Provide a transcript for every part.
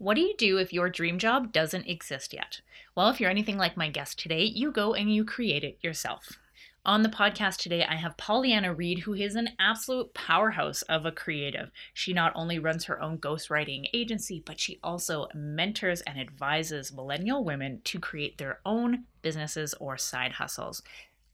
What do you do if your dream job doesn't exist yet? Well, if you're anything like my guest today, you go and you create it yourself. On the podcast today, I have Pauleanna Reid, who is an absolute powerhouse of a creative. She not only runs her own ghostwriting agency, but she also mentors and advises millennial women to create their own businesses or side hustles.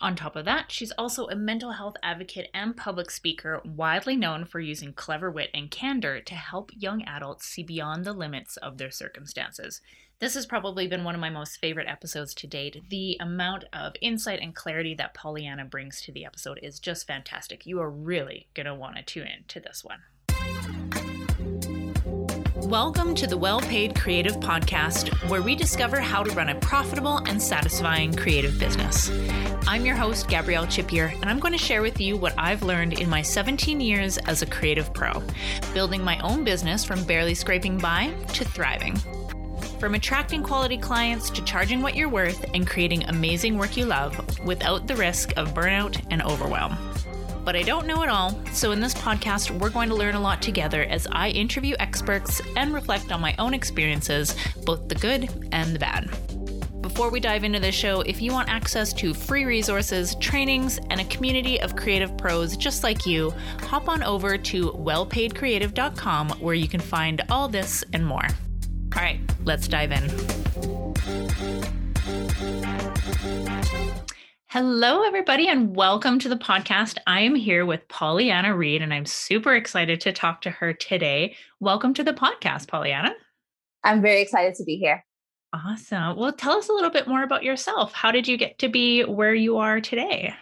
On top of that, she's also a mental health advocate and public speaker, widely known for using clever wit and candor to help young adults see beyond the limits of their circumstances. This has probably been one of my most favorite episodes to date. The amount of insight and clarity that Pauleanna brings to the episode is just fantastic. You are really going to want to tune in to this one. Welcome to the Well Paid Creative Podcast, where we discover how to run a profitable and satisfying creative business. I'm your host, Gabrielle Chipier, and I'm going to share with you what I've learned in my 17 years as a creative pro, building my own business from barely scraping by to thriving. From attracting quality clients to charging what you're worth and creating amazing work you love without the risk of burnout and overwhelm but I don't know it all. So, in this podcast, we're going to learn a lot together as I interview experts and reflect on my own experiences, both the good and the bad. Before we dive into this show, if you want access to free resources, trainings, and a community of creative pros just like you, hop on over to wellpaidcreative.com where you can find all this and more. All right, let's dive in. Hello, everybody, and welcome to the podcast. I am here with Pauleanna Reid, and I'm super excited to talk to her today. Welcome to the podcast, Pauleanna. I'm very excited to be here. Awesome. Well, tell us a little bit more about yourself. How did you get to be where you are today?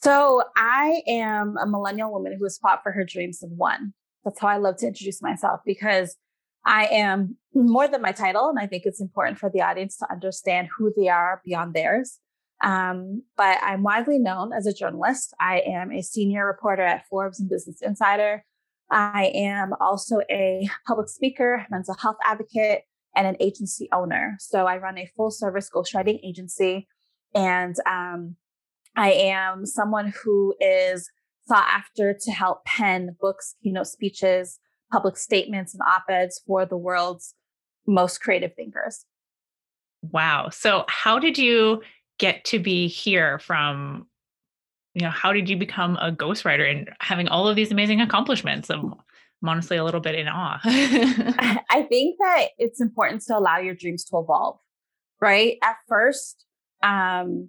So, I am a millennial woman who has fought for her dreams and won. That's how I love to introduce myself because I am more than my title. And I think it's important for the audience to understand who they are beyond theirs. Um, but I'm widely known as a journalist. I am a senior reporter at Forbes and Business Insider. I am also a public speaker, mental health advocate, and an agency owner. So I run a full service ghostwriting agency. And um, I am someone who is sought after to help pen books, keynote speeches, public statements, and op eds for the world's most creative thinkers. Wow. So, how did you get to be here from you know how did you become a ghostwriter and having all of these amazing accomplishments? I'm, I'm honestly a little bit in awe. I think that it's important to allow your dreams to evolve right? At first um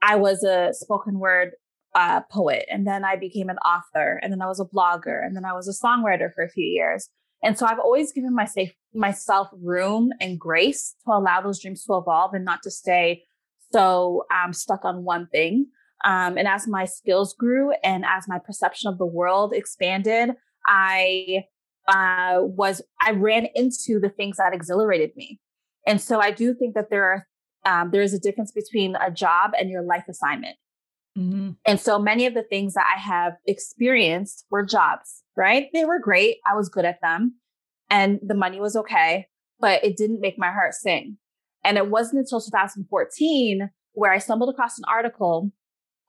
i was a spoken word uh, poet and then i became an author and then i was a blogger and then i was a songwriter for a few years. And so i've always given myself myself room and grace to allow those dreams to evolve and not to stay so I'm stuck on one thing. Um, and as my skills grew and as my perception of the world expanded, I uh, was I ran into the things that exhilarated me. And so I do think that there are um, there is a difference between a job and your life assignment. Mm-hmm. And so many of the things that I have experienced were jobs, right? They were great. I was good at them and the money was okay, but it didn't make my heart sing. And it wasn't until 2014 where I stumbled across an article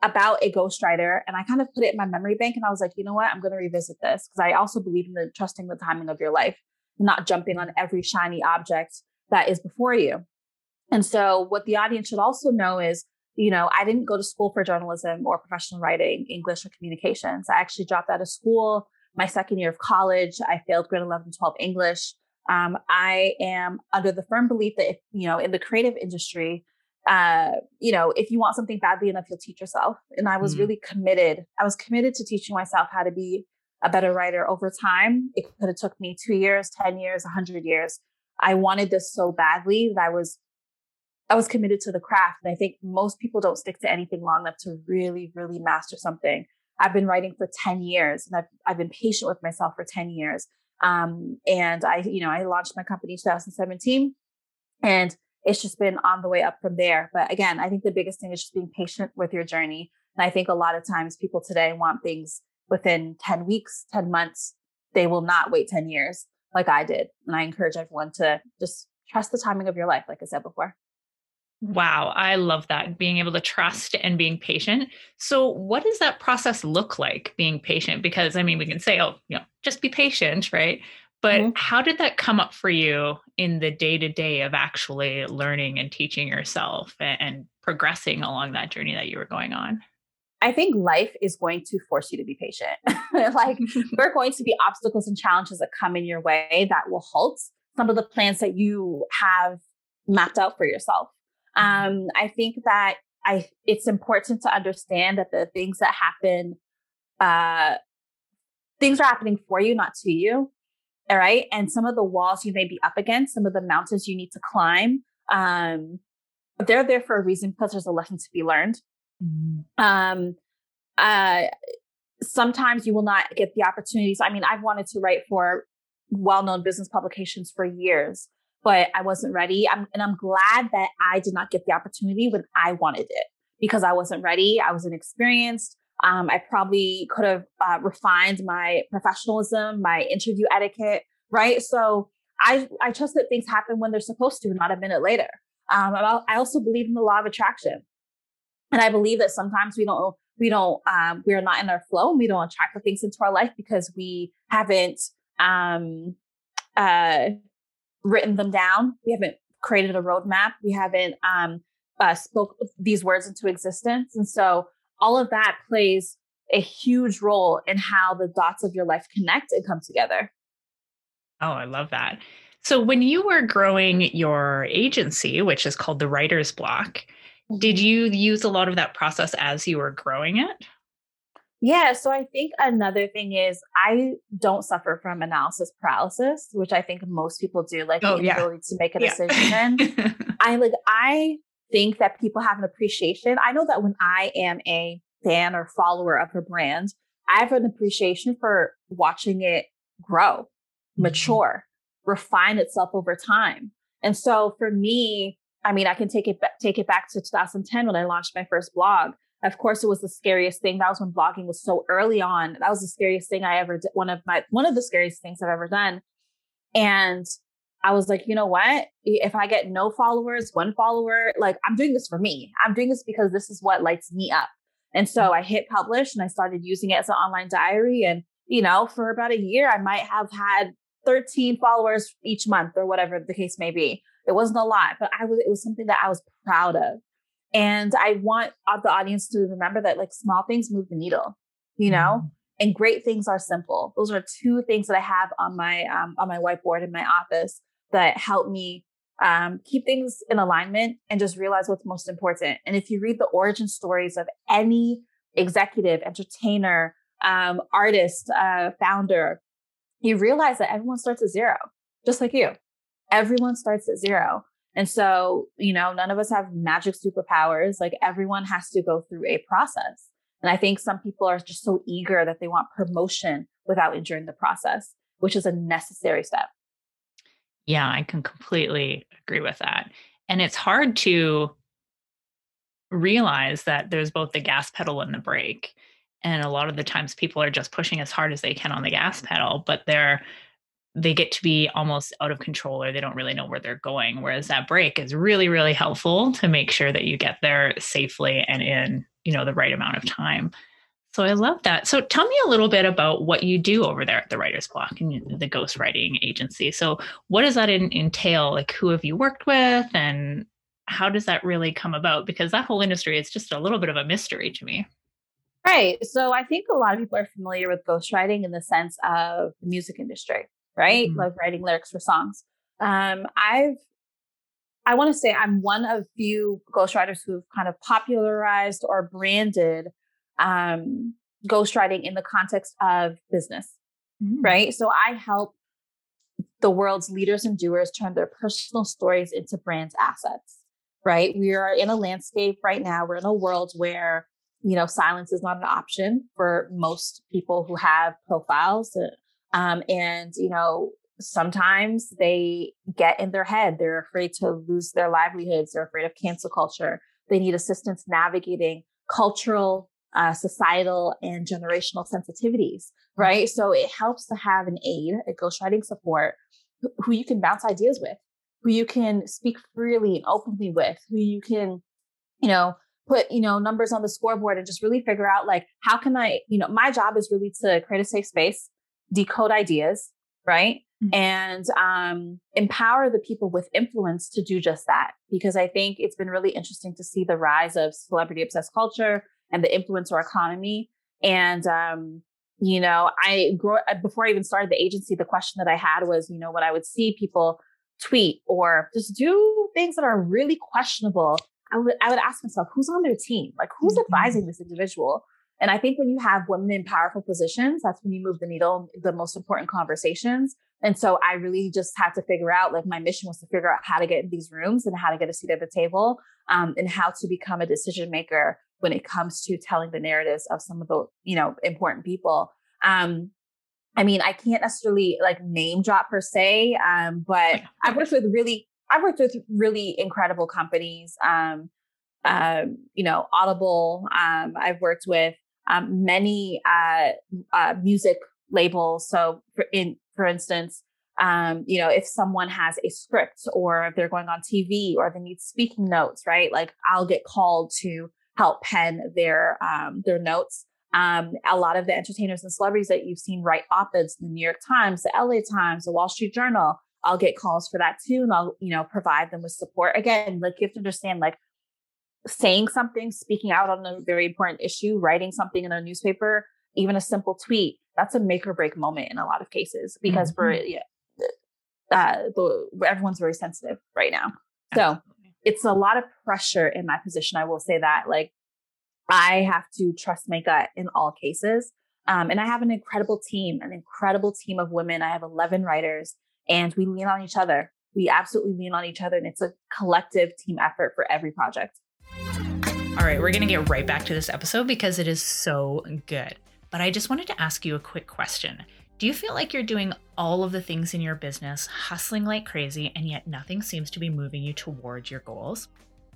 about a ghostwriter and I kind of put it in my memory bank and I was like, you know what? I'm going to revisit this because I also believe in the trusting the timing of your life, not jumping on every shiny object that is before you. And so what the audience should also know is, you know, I didn't go to school for journalism or professional writing, English or communications. I actually dropped out of school my second year of college. I failed grade 11, 12 English. Um, I am under the firm belief that if, you know, in the creative industry, uh, you know, if you want something badly enough, you'll teach yourself. And I was mm-hmm. really committed. I was committed to teaching myself how to be a better writer over time. It could have took me two years, 10 years, a 100 years. I wanted this so badly that I was, I was committed to the craft. And I think most people don't stick to anything long enough to really, really master something. I've been writing for 10 years and I've, I've been patient with myself for 10 years. Um, and I, you know, I launched my company in 2017 and it's just been on the way up from there. But again, I think the biggest thing is just being patient with your journey. And I think a lot of times people today want things within 10 weeks, 10 months. They will not wait 10 years like I did. And I encourage everyone to just trust the timing of your life, like I said before. Wow, I love that being able to trust and being patient. So, what does that process look like being patient? Because I mean, we can say, oh, you know, just be patient, right? But mm-hmm. how did that come up for you in the day to day of actually learning and teaching yourself and, and progressing along that journey that you were going on? I think life is going to force you to be patient. like there are going to be obstacles and challenges that come in your way that will halt some of the plans that you have mapped out for yourself. Um, I think that I it's important to understand that the things that happen, uh, things are happening for you, not to you. All right. And some of the walls you may be up against, some of the mountains you need to climb, um, they're there for a reason because there's a lesson to be learned. Mm-hmm. Um, uh, sometimes you will not get the opportunities. I mean, I've wanted to write for well-known business publications for years, but I wasn't ready. I'm, and I'm glad that I did not get the opportunity when I wanted it because I wasn't ready. I was inexperienced. Um, I probably could have uh, refined my professionalism, my interview etiquette, right? So I I trust that things happen when they're supposed to, not a minute later. Um, I also believe in the law of attraction, and I believe that sometimes we don't we don't um, we're not in our flow and we don't attract the things into our life because we haven't um, uh, written them down. We haven't created a roadmap. We haven't um, uh, spoke these words into existence, and so all of that plays a huge role in how the dots of your life connect and come together. Oh, I love that. So, when you were growing your agency, which is called the Writer's Block, did mm-hmm. you use a lot of that process as you were growing it? Yeah, so I think another thing is I don't suffer from analysis paralysis, which I think most people do, like oh, the yeah. to make a decision. Yeah. I like I think that people have an appreciation. I know that when I am a fan or follower of a brand, I have an appreciation for watching it grow, mm-hmm. mature, refine itself over time. And so for me, I mean, I can take it take it back to 2010 when I launched my first blog. Of course, it was the scariest thing. That was when blogging was so early on. That was the scariest thing I ever did. One of my one of the scariest things I've ever done. And I was like, you know what? If I get no followers, one follower, like I'm doing this for me. I'm doing this because this is what lights me up. And so I hit publish and I started using it as an online diary. And, you know, for about a year, I might have had 13 followers each month or whatever the case may be. It wasn't a lot, but I was, it was something that I was proud of. And I want the audience to remember that like small things move the needle, you know, mm-hmm. and great things are simple. Those are two things that I have on my, um, on my whiteboard in my office that help me um, keep things in alignment and just realize what's most important. And if you read the origin stories of any executive, entertainer, um, artist, uh, founder, you realize that everyone starts at zero, just like you. Everyone starts at zero. And so, you know, none of us have magic superpowers. Like everyone has to go through a process. And I think some people are just so eager that they want promotion without enduring the process, which is a necessary step. Yeah, I can completely agree with that. And it's hard to realize that there's both the gas pedal and the brake. And a lot of the times people are just pushing as hard as they can on the gas pedal, but they're they get to be almost out of control or they don't really know where they're going. Whereas that brake is really, really helpful to make sure that you get there safely and in, you know, the right amount of time. So I love that. So tell me a little bit about what you do over there at the Writer's Block and the ghostwriting agency. So what does that in, entail? Like who have you worked with and how does that really come about? Because that whole industry is just a little bit of a mystery to me. Right. So I think a lot of people are familiar with ghostwriting in the sense of the music industry, right? Mm-hmm. Like writing lyrics for songs. Um, I've I want to say I'm one of few ghostwriters who've kind of popularized or branded um, ghostwriting in the context of business, mm. right? So I help the world's leaders and doers turn their personal stories into brand assets, right? We are in a landscape right now, we're in a world where you know silence is not an option for most people who have profiles uh, um, and you know sometimes they get in their head they're afraid to lose their livelihoods they're afraid of cancel culture they need assistance navigating cultural uh, societal and generational sensitivities, right? So it helps to have an aid, a ghostwriting support, who you can bounce ideas with, who you can speak freely and openly with, who you can, you know, put, you know, numbers on the scoreboard and just really figure out like, how can I, you know, my job is really to create a safe space, decode ideas, right? Mm-hmm. And um, empower the people with influence to do just that. Because I think it's been really interesting to see the rise of celebrity obsessed culture and the influencer economy. And um, you know, I grew uh, before I even started the agency. The question that I had was, you know, when I would see people tweet or just do things that are really questionable, I would I would ask myself, who's on their team? Like, who's mm-hmm. advising this individual? And I think when you have women in powerful positions, that's when you move the needle, the most important conversations. And so I really just had to figure out, like, my mission was to figure out how to get in these rooms and how to get a seat at the table um, and how to become a decision maker when it comes to telling the narratives of some of the, you know, important people. Um, I mean, I can't necessarily like name drop per se, um, but I've worked with really, I've worked with really incredible companies. Um, um, you know, Audible. Um, I've worked with um, many uh, uh, music labels. So, for in for instance, um, you know, if someone has a script or if they're going on TV or they need speaking notes, right? Like I'll get called to help pen their um, their notes. Um, a lot of the entertainers and celebrities that you've seen write op-eds in the New York Times, the LA Times, the Wall Street Journal, I'll get calls for that too, and I'll you know provide them with support. Again, like you have to understand, like saying something, speaking out on a very important issue, writing something in a newspaper, even a simple tweet, that's a make or break moment in a lot of cases because mm-hmm. we're yeah, uh, the, everyone's very sensitive right now. So it's a lot of pressure in my position. I will say that, like, I have to trust my gut in all cases. Um, and I have an incredible team, an incredible team of women. I have 11 writers, and we lean on each other. We absolutely lean on each other, and it's a collective team effort for every project. All right, we're going to get right back to this episode because it is so good. But I just wanted to ask you a quick question. Do you feel like you're doing all of the things in your business, hustling like crazy, and yet nothing seems to be moving you towards your goals?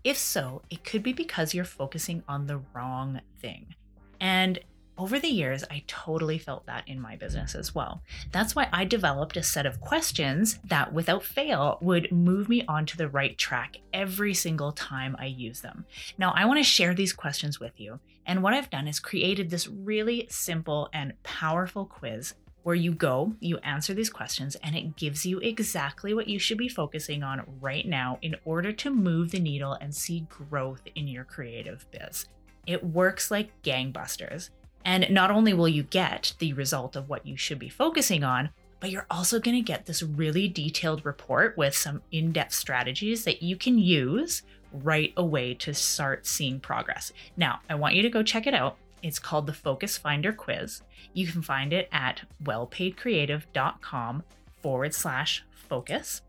If so, it could be because you're focusing on the wrong thing. And over the years, I totally felt that in my business as well. That's why I developed a set of questions that, without fail, would move me onto the right track every single time I use them. Now, I want to share these questions with you. And what I've done is created this really simple and powerful quiz where you go, you answer these questions, and it gives you exactly what you should be focusing on right now in order to move the needle and see growth in your creative biz. It works like gangbusters. And not only will you get the result of what you should be focusing on, but you're also going to get this really detailed report with some in depth strategies that you can use right away to start seeing progress. Now, I want you to go check it out. It's called the Focus Finder Quiz. You can find it at wellpaidcreative.com forward slash focus.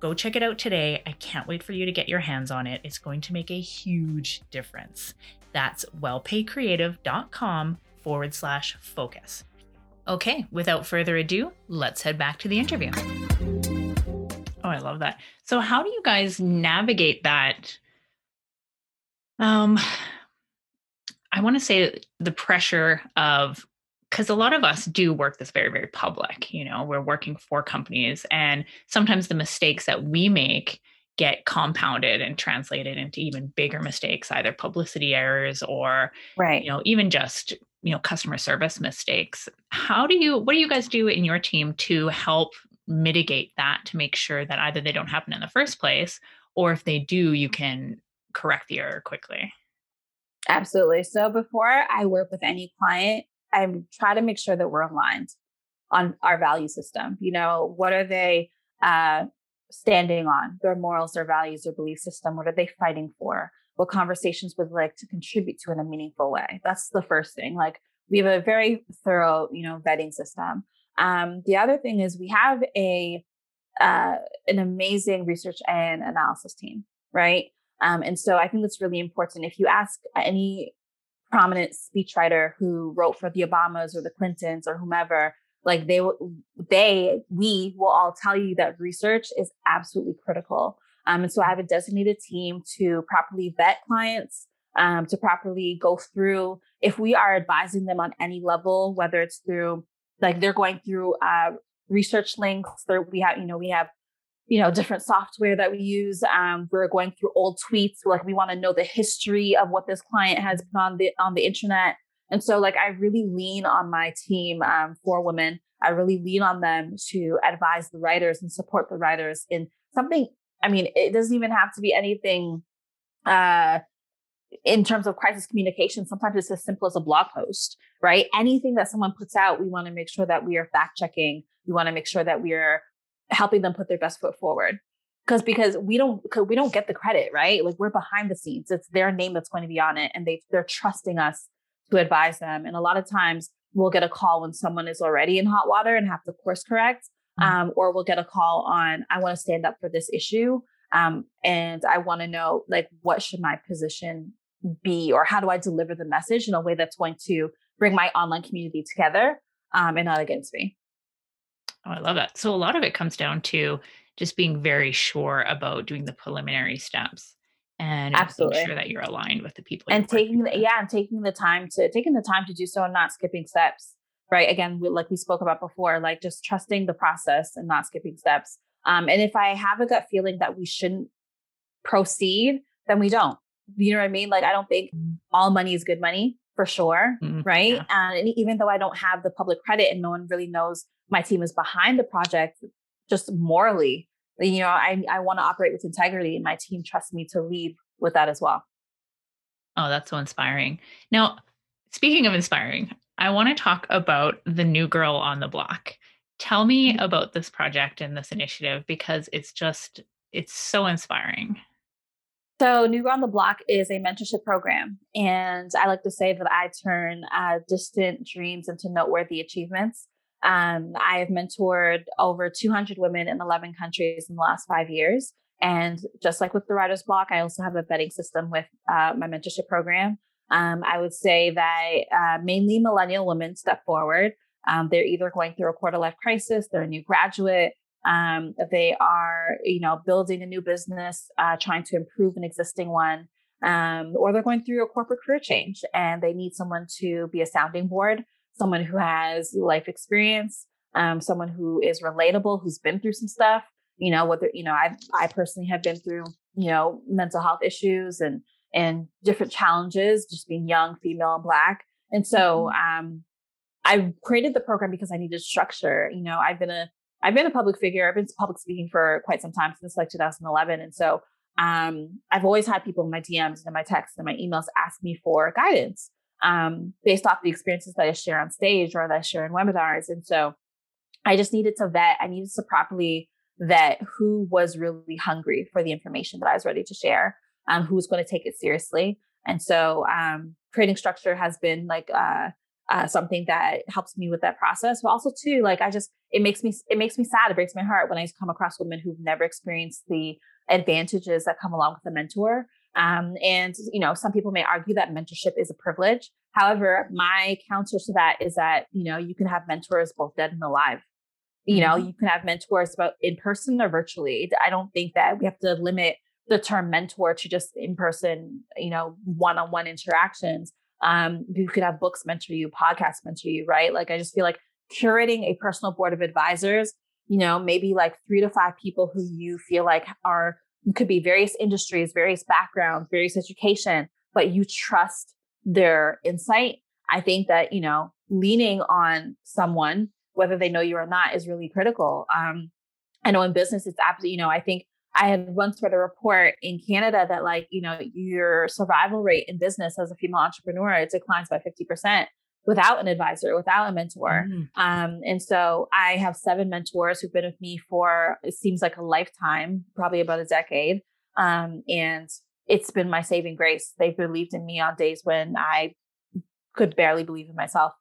Go check it out today. I can't wait for you to get your hands on it. It's going to make a huge difference. That's wellpaidcreative.com forward slash focus. Okay, without further ado, let's head back to the interview. Oh, I love that. So, how do you guys navigate that? Um, I want to say the pressure of because a lot of us do work that's very, very public. You know, we're working for companies, and sometimes the mistakes that we make get compounded and translated into even bigger mistakes either publicity errors or right. you know even just you know customer service mistakes. How do you what do you guys do in your team to help mitigate that to make sure that either they don't happen in the first place or if they do you can correct the error quickly? Absolutely. So before i work with any client i try to make sure that we're aligned on our value system. You know what are they uh, standing on, their morals, their values, their belief system. What are they fighting for? What conversations would like to contribute to in a meaningful way? That's the first thing. Like we have a very thorough, you know, vetting system. Um, the other thing is we have a uh, an amazing research and analysis team, right? Um, and so I think that's really important. If you ask any prominent speechwriter who wrote for the Obamas or the Clintons or whomever, like they they we will all tell you that research is absolutely critical um, and so i have a designated team to properly vet clients um, to properly go through if we are advising them on any level whether it's through like they're going through uh, research links there we have you know we have you know different software that we use um, we're going through old tweets like we want to know the history of what this client has been on the on the internet And so, like, I really lean on my team um, for women. I really lean on them to advise the writers and support the writers in something. I mean, it doesn't even have to be anything uh, in terms of crisis communication. Sometimes it's as simple as a blog post, right? Anything that someone puts out, we want to make sure that we are fact checking. We want to make sure that we are helping them put their best foot forward because because we don't because we don't get the credit right like we're behind the scenes it's their name that's going to be on it and they they're trusting us to advise them and a lot of times we'll get a call when someone is already in hot water and have to course correct mm-hmm. um, or we'll get a call on i want to stand up for this issue um, and i want to know like what should my position be or how do i deliver the message in a way that's going to bring my online community together um, and not against me Oh, I love that. So a lot of it comes down to just being very sure about doing the preliminary steps and absolutely. sure that you're aligned with the people and taking the, yeah and taking the time to taking the time to do so and not skipping steps right? Again we, like we spoke about before like just trusting the process and not skipping steps. Um, and if i have a gut feeling that we shouldn't proceed then we don't. You know what i mean? Like i don't think mm. all money is good money for sure mm-hmm. right? Yeah. and even though i don't have the public credit and no one really knows my team is behind the project just morally you know i, I want to operate with integrity and my team trusts me to lead with that as well oh that's so inspiring now speaking of inspiring i want to talk about the new girl on the block tell me mm-hmm. about this project and this initiative because it's just it's so inspiring so, New Girl on the Block is a mentorship program. And I like to say that I turn uh, distant dreams into noteworthy achievements. Um, I have mentored over 200 women in 11 countries in the last five years. And just like with the writer's block, I also have a vetting system with uh, my mentorship program. Um, I would say that uh, mainly millennial women step forward. Um, they're either going through a quarter life crisis, they're a new graduate, um, they are, you know, building a new business, uh, trying to improve an existing one, um, or they're going through a corporate career change and they need someone to be a sounding board someone who has life experience, um, someone who is relatable, who's been through some stuff. You know, whether you know, I I personally have been through you know mental health issues and and different challenges, just being young, female, and black. And so mm-hmm. um, I created the program because I needed structure. You know, I've been a I've been a public figure. I've been public speaking for quite some time since like 2011, and so um, I've always had people in my DMs and in my texts and my emails ask me for guidance um, based off the experiences that I share on stage or that I share in webinars. And so I just needed to vet, I needed to properly vet who was really hungry for the information that I was ready to share, um, who was going to take it seriously. And so um, creating structure has been like uh, uh, something that helps me with that process. But also too, like I just it makes me it makes me sad. It breaks my heart when I come across women who've never experienced the advantages that come along with a mentor. Um, and you know, some people may argue that mentorship is a privilege. However, my counter to that is that you know you can have mentors both dead and alive. You know, mm-hmm. you can have mentors both in person or virtually. I don't think that we have to limit the term mentor to just in person, you know, one on one interactions. Um, you could have books mentor you, podcasts mentor you, right? Like, I just feel like curating a personal board of advisors, you know, maybe like three to five people who you feel like are could be various industries, various backgrounds, various education, but you trust their insight. I think that, you know, leaning on someone, whether they know you or not, is really critical. Um, I know in business, it's absolutely, you know, I think I had once read a report in Canada that, like, you know, your survival rate in business as a female entrepreneur, it declines by 50% without an advisor, without a mentor. Mm. Um, and so I have seven mentors who've been with me for it seems like a lifetime, probably about a decade. Um, and it's been my saving grace. They've believed in me on days when I could barely believe in myself.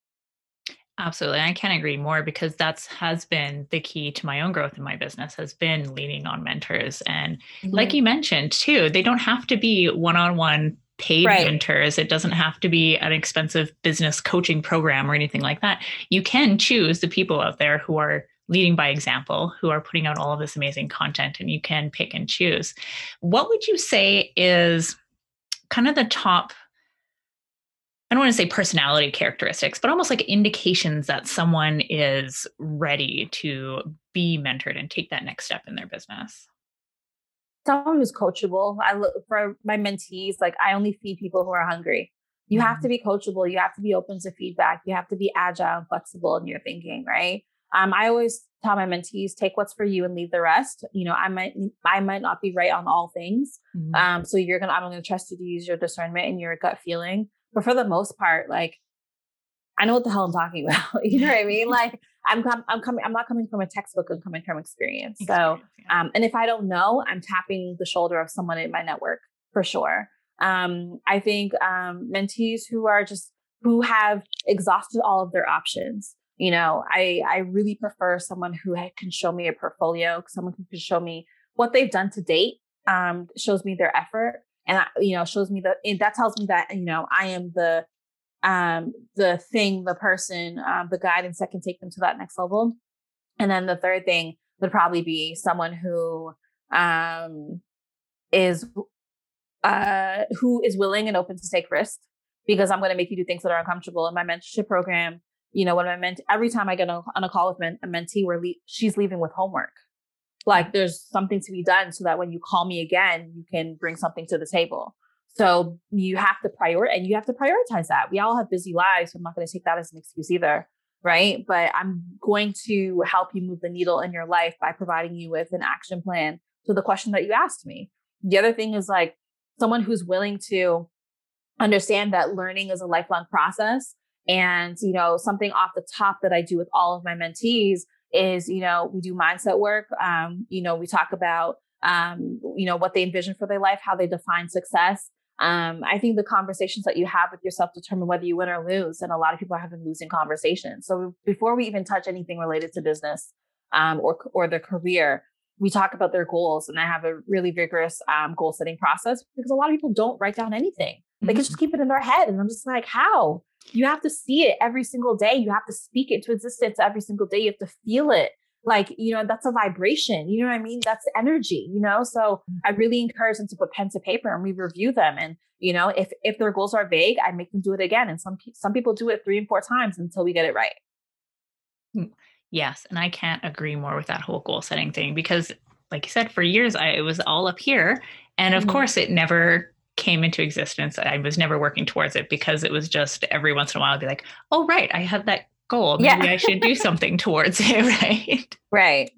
Absolutely. I can't agree more because that's has been the key to my own growth in my business has been leaning on mentors. And mm-hmm. like you mentioned too, they don't have to be one-on-one paid right. mentors. It doesn't have to be an expensive business coaching program or anything like that. You can choose the people out there who are leading by example, who are putting out all of this amazing content, and you can pick and choose. What would you say is kind of the top? I don't want to say personality characteristics, but almost like indications that someone is ready to be mentored and take that next step in their business someone who's coachable. I look for my mentees, like I only feed people who are hungry. You have to be coachable. You have to be open to feedback. You have to be agile and flexible in your thinking, right? Um, I always tell my mentees, take what's for you and leave the rest. You know, I might I might not be right on all things. Mm-hmm. Um, so you're gonna I'm gonna trust you to use your discernment and your gut feeling. But for the most part, like I know what the hell I'm talking about. you know what I mean? Like I'm com- I'm coming I'm not coming from a textbook, I'm coming from experience. experience so yeah. um, and if I don't know, I'm tapping the shoulder of someone in my network for sure. Um, I think um, mentees who are just who have exhausted all of their options. You know, I I really prefer someone who can show me a portfolio, someone who can show me what they've done to date, um, shows me their effort, and I, you know shows me that that tells me that you know I am the um, the thing, the person, um, the guidance that can take them to that next level. And then the third thing would probably be someone who um, is uh, who is willing and open to take risks because I'm going to make you do things that are uncomfortable. In my mentorship program, you know, when I meant every time I get on a call with a mentee, where le- she's leaving with homework. Like there's something to be done so that when you call me again, you can bring something to the table. So you have to prioritize and you have to prioritize that. We all have busy lives. So I'm not going to take that as an excuse either. Right. But I'm going to help you move the needle in your life by providing you with an action plan to the question that you asked me. The other thing is like someone who's willing to understand that learning is a lifelong process. And, you know, something off the top that I do with all of my mentees is, you know, we do mindset work. Um, you know, we talk about um, you know, what they envision for their life, how they define success. Um, I think the conversations that you have with yourself determine whether you win or lose. And a lot of people are having losing conversations. So before we even touch anything related to business um, or, or their career, we talk about their goals. And I have a really vigorous um, goal setting process because a lot of people don't write down anything. They mm-hmm. can just keep it in their head. And I'm just like, how? You have to see it every single day. You have to speak it to existence every single day. You have to feel it like you know that's a vibration you know what i mean? That's energy you know? So mm. i really encourage them to put pen to paper and we review them and you know if if their goals are vague i make them do it again and some some people do it three and four times until we get it right. Mm, yes and i can't agree more with that whole goal setting thing because like you said for years i it was all up here and of mm-hmm. course it never came into existence. I was never working towards it because it was just every once in a while i'd be like oh right i have that goal. Maybe yeah. I should do something towards it, right? Right.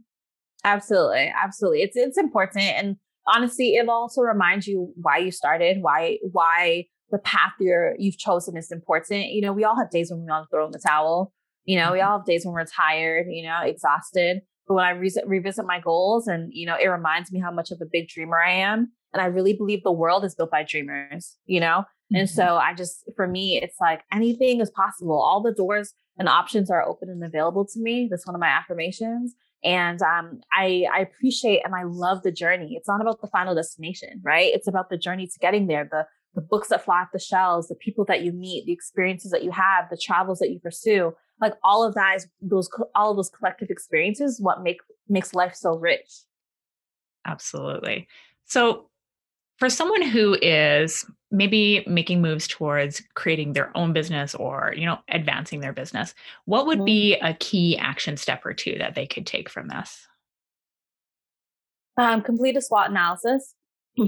Absolutely. Absolutely. It's it's important. And honestly, it also reminds you why you started, why why the path you're you've chosen is important. You know, we all have days when we want to throw in the towel. You know, we mm-hmm. all have days when we're tired, you know, exhausted. But when I re- revisit my goals and, you know, it reminds me how much of a big dreamer I am. And I really believe the world is built by dreamers, you know? Mm-hmm. And so I just, for me, it's like anything is possible. All the doors and options are open and available to me. That's one of my affirmations. And um, I, I appreciate and I love the journey. It's not about the final destination, right? It's about the journey to getting there, the, the books that fly off the shelves, the people that you meet, the experiences that you have, the travels that you pursue. Like all of that is those, all of those collective experiences, what make, makes life so rich. Absolutely. So for someone who is maybe making moves towards creating their own business or you know advancing their business what would be mm-hmm. a key action step or two that they could take from this? Um, complete a swot analysis.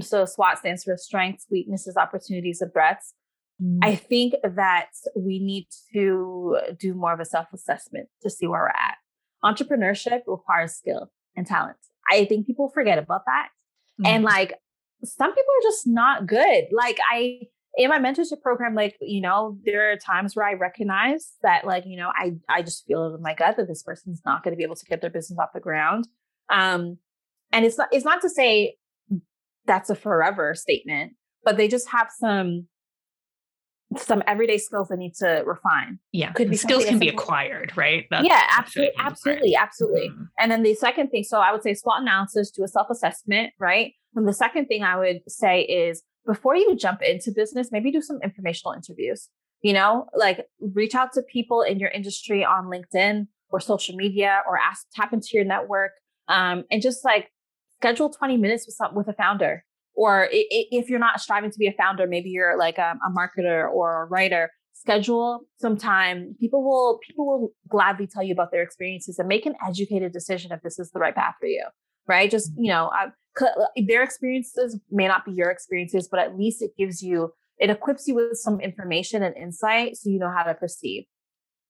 So swot stands for strengths weaknesses opportunities and threats. Mm. i think that we need to do more of a self-assessment to see where we're at. Entrepreneurship requires skill and talent. I think people forget about that. Mm. and like some people are just not good. Like I in my mentorship program, like, you know, there are times where I recognize that like, you know, I I just feel it in my gut that this person's not going to be able to get their business off the ground. Um and it's not it's not to say that's a forever statement, but they just have some some everyday skills they need to refine. Yeah, could be skills can be acquired, right? That's yeah, absolutely, absolutely, absolutely. Mm-hmm. And then the second thing, so I would say SWOT analysis, do a self assessment, right? And the second thing I would say is before you jump into business, maybe do some informational interviews. You know, like reach out to people in your industry on LinkedIn or social media, or ask tap into your network, um, and just like schedule 20 minutes with some with a founder or if you're not striving to be a founder, maybe you're like a, a marketer or a writer, schedule some time. People will people will gladly tell you about their experiences and make an educated decision if this is the right path for you. Right? Just you know, their experiences may not be your experiences, but at least it gives you it equips you with some information and insight so you know how to proceed.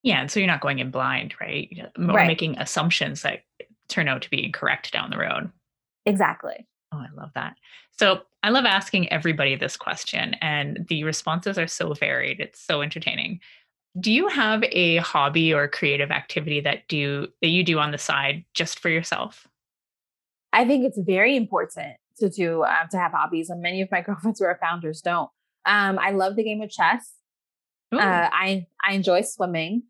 Yeah. And so you're not going in blind, right? Or right. making assumptions that turn out to be incorrect down the road. Exactly. Oh, I love that. So I love asking everybody this question, and the responses are so varied. It's so entertaining. Do you have a hobby or creative activity that do that you do on the side just for yourself? I think it's very important to do um, to have hobbies, and many of my girlfriends who are founders don't. Um, I love the game of chess. Uh, I I enjoy swimming,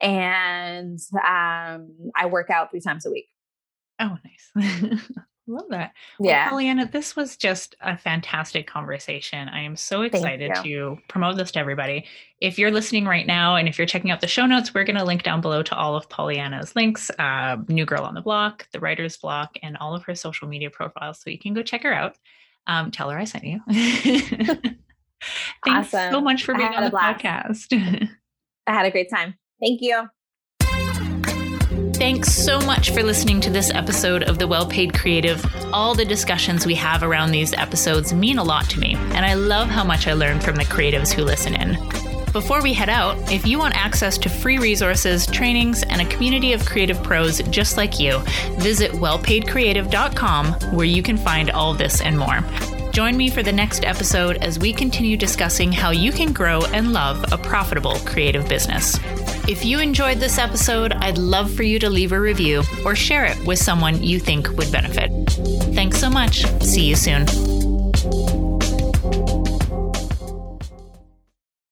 and um, I work out three times a week. Oh, nice. Love that. Yeah. Well, Pauleanna, this was just a fantastic conversation. I am so excited to promote this to everybody. If you're listening right now and if you're checking out the show notes, we're going to link down below to all of Pauleanna's links uh, New Girl on the Block, the Writer's Block, and all of her social media profiles. So you can go check her out. Um, tell her I sent you. Thanks awesome. so much for being on the podcast. I had a great time. Thank you. Thanks so much for listening to this episode of The Well Paid Creative. All the discussions we have around these episodes mean a lot to me, and I love how much I learn from the creatives who listen in. Before we head out, if you want access to free resources, trainings, and a community of creative pros just like you, visit wellpaidcreative.com where you can find all this and more. Join me for the next episode as we continue discussing how you can grow and love a profitable creative business. If you enjoyed this episode, I'd love for you to leave a review or share it with someone you think would benefit. Thanks so much. See you soon.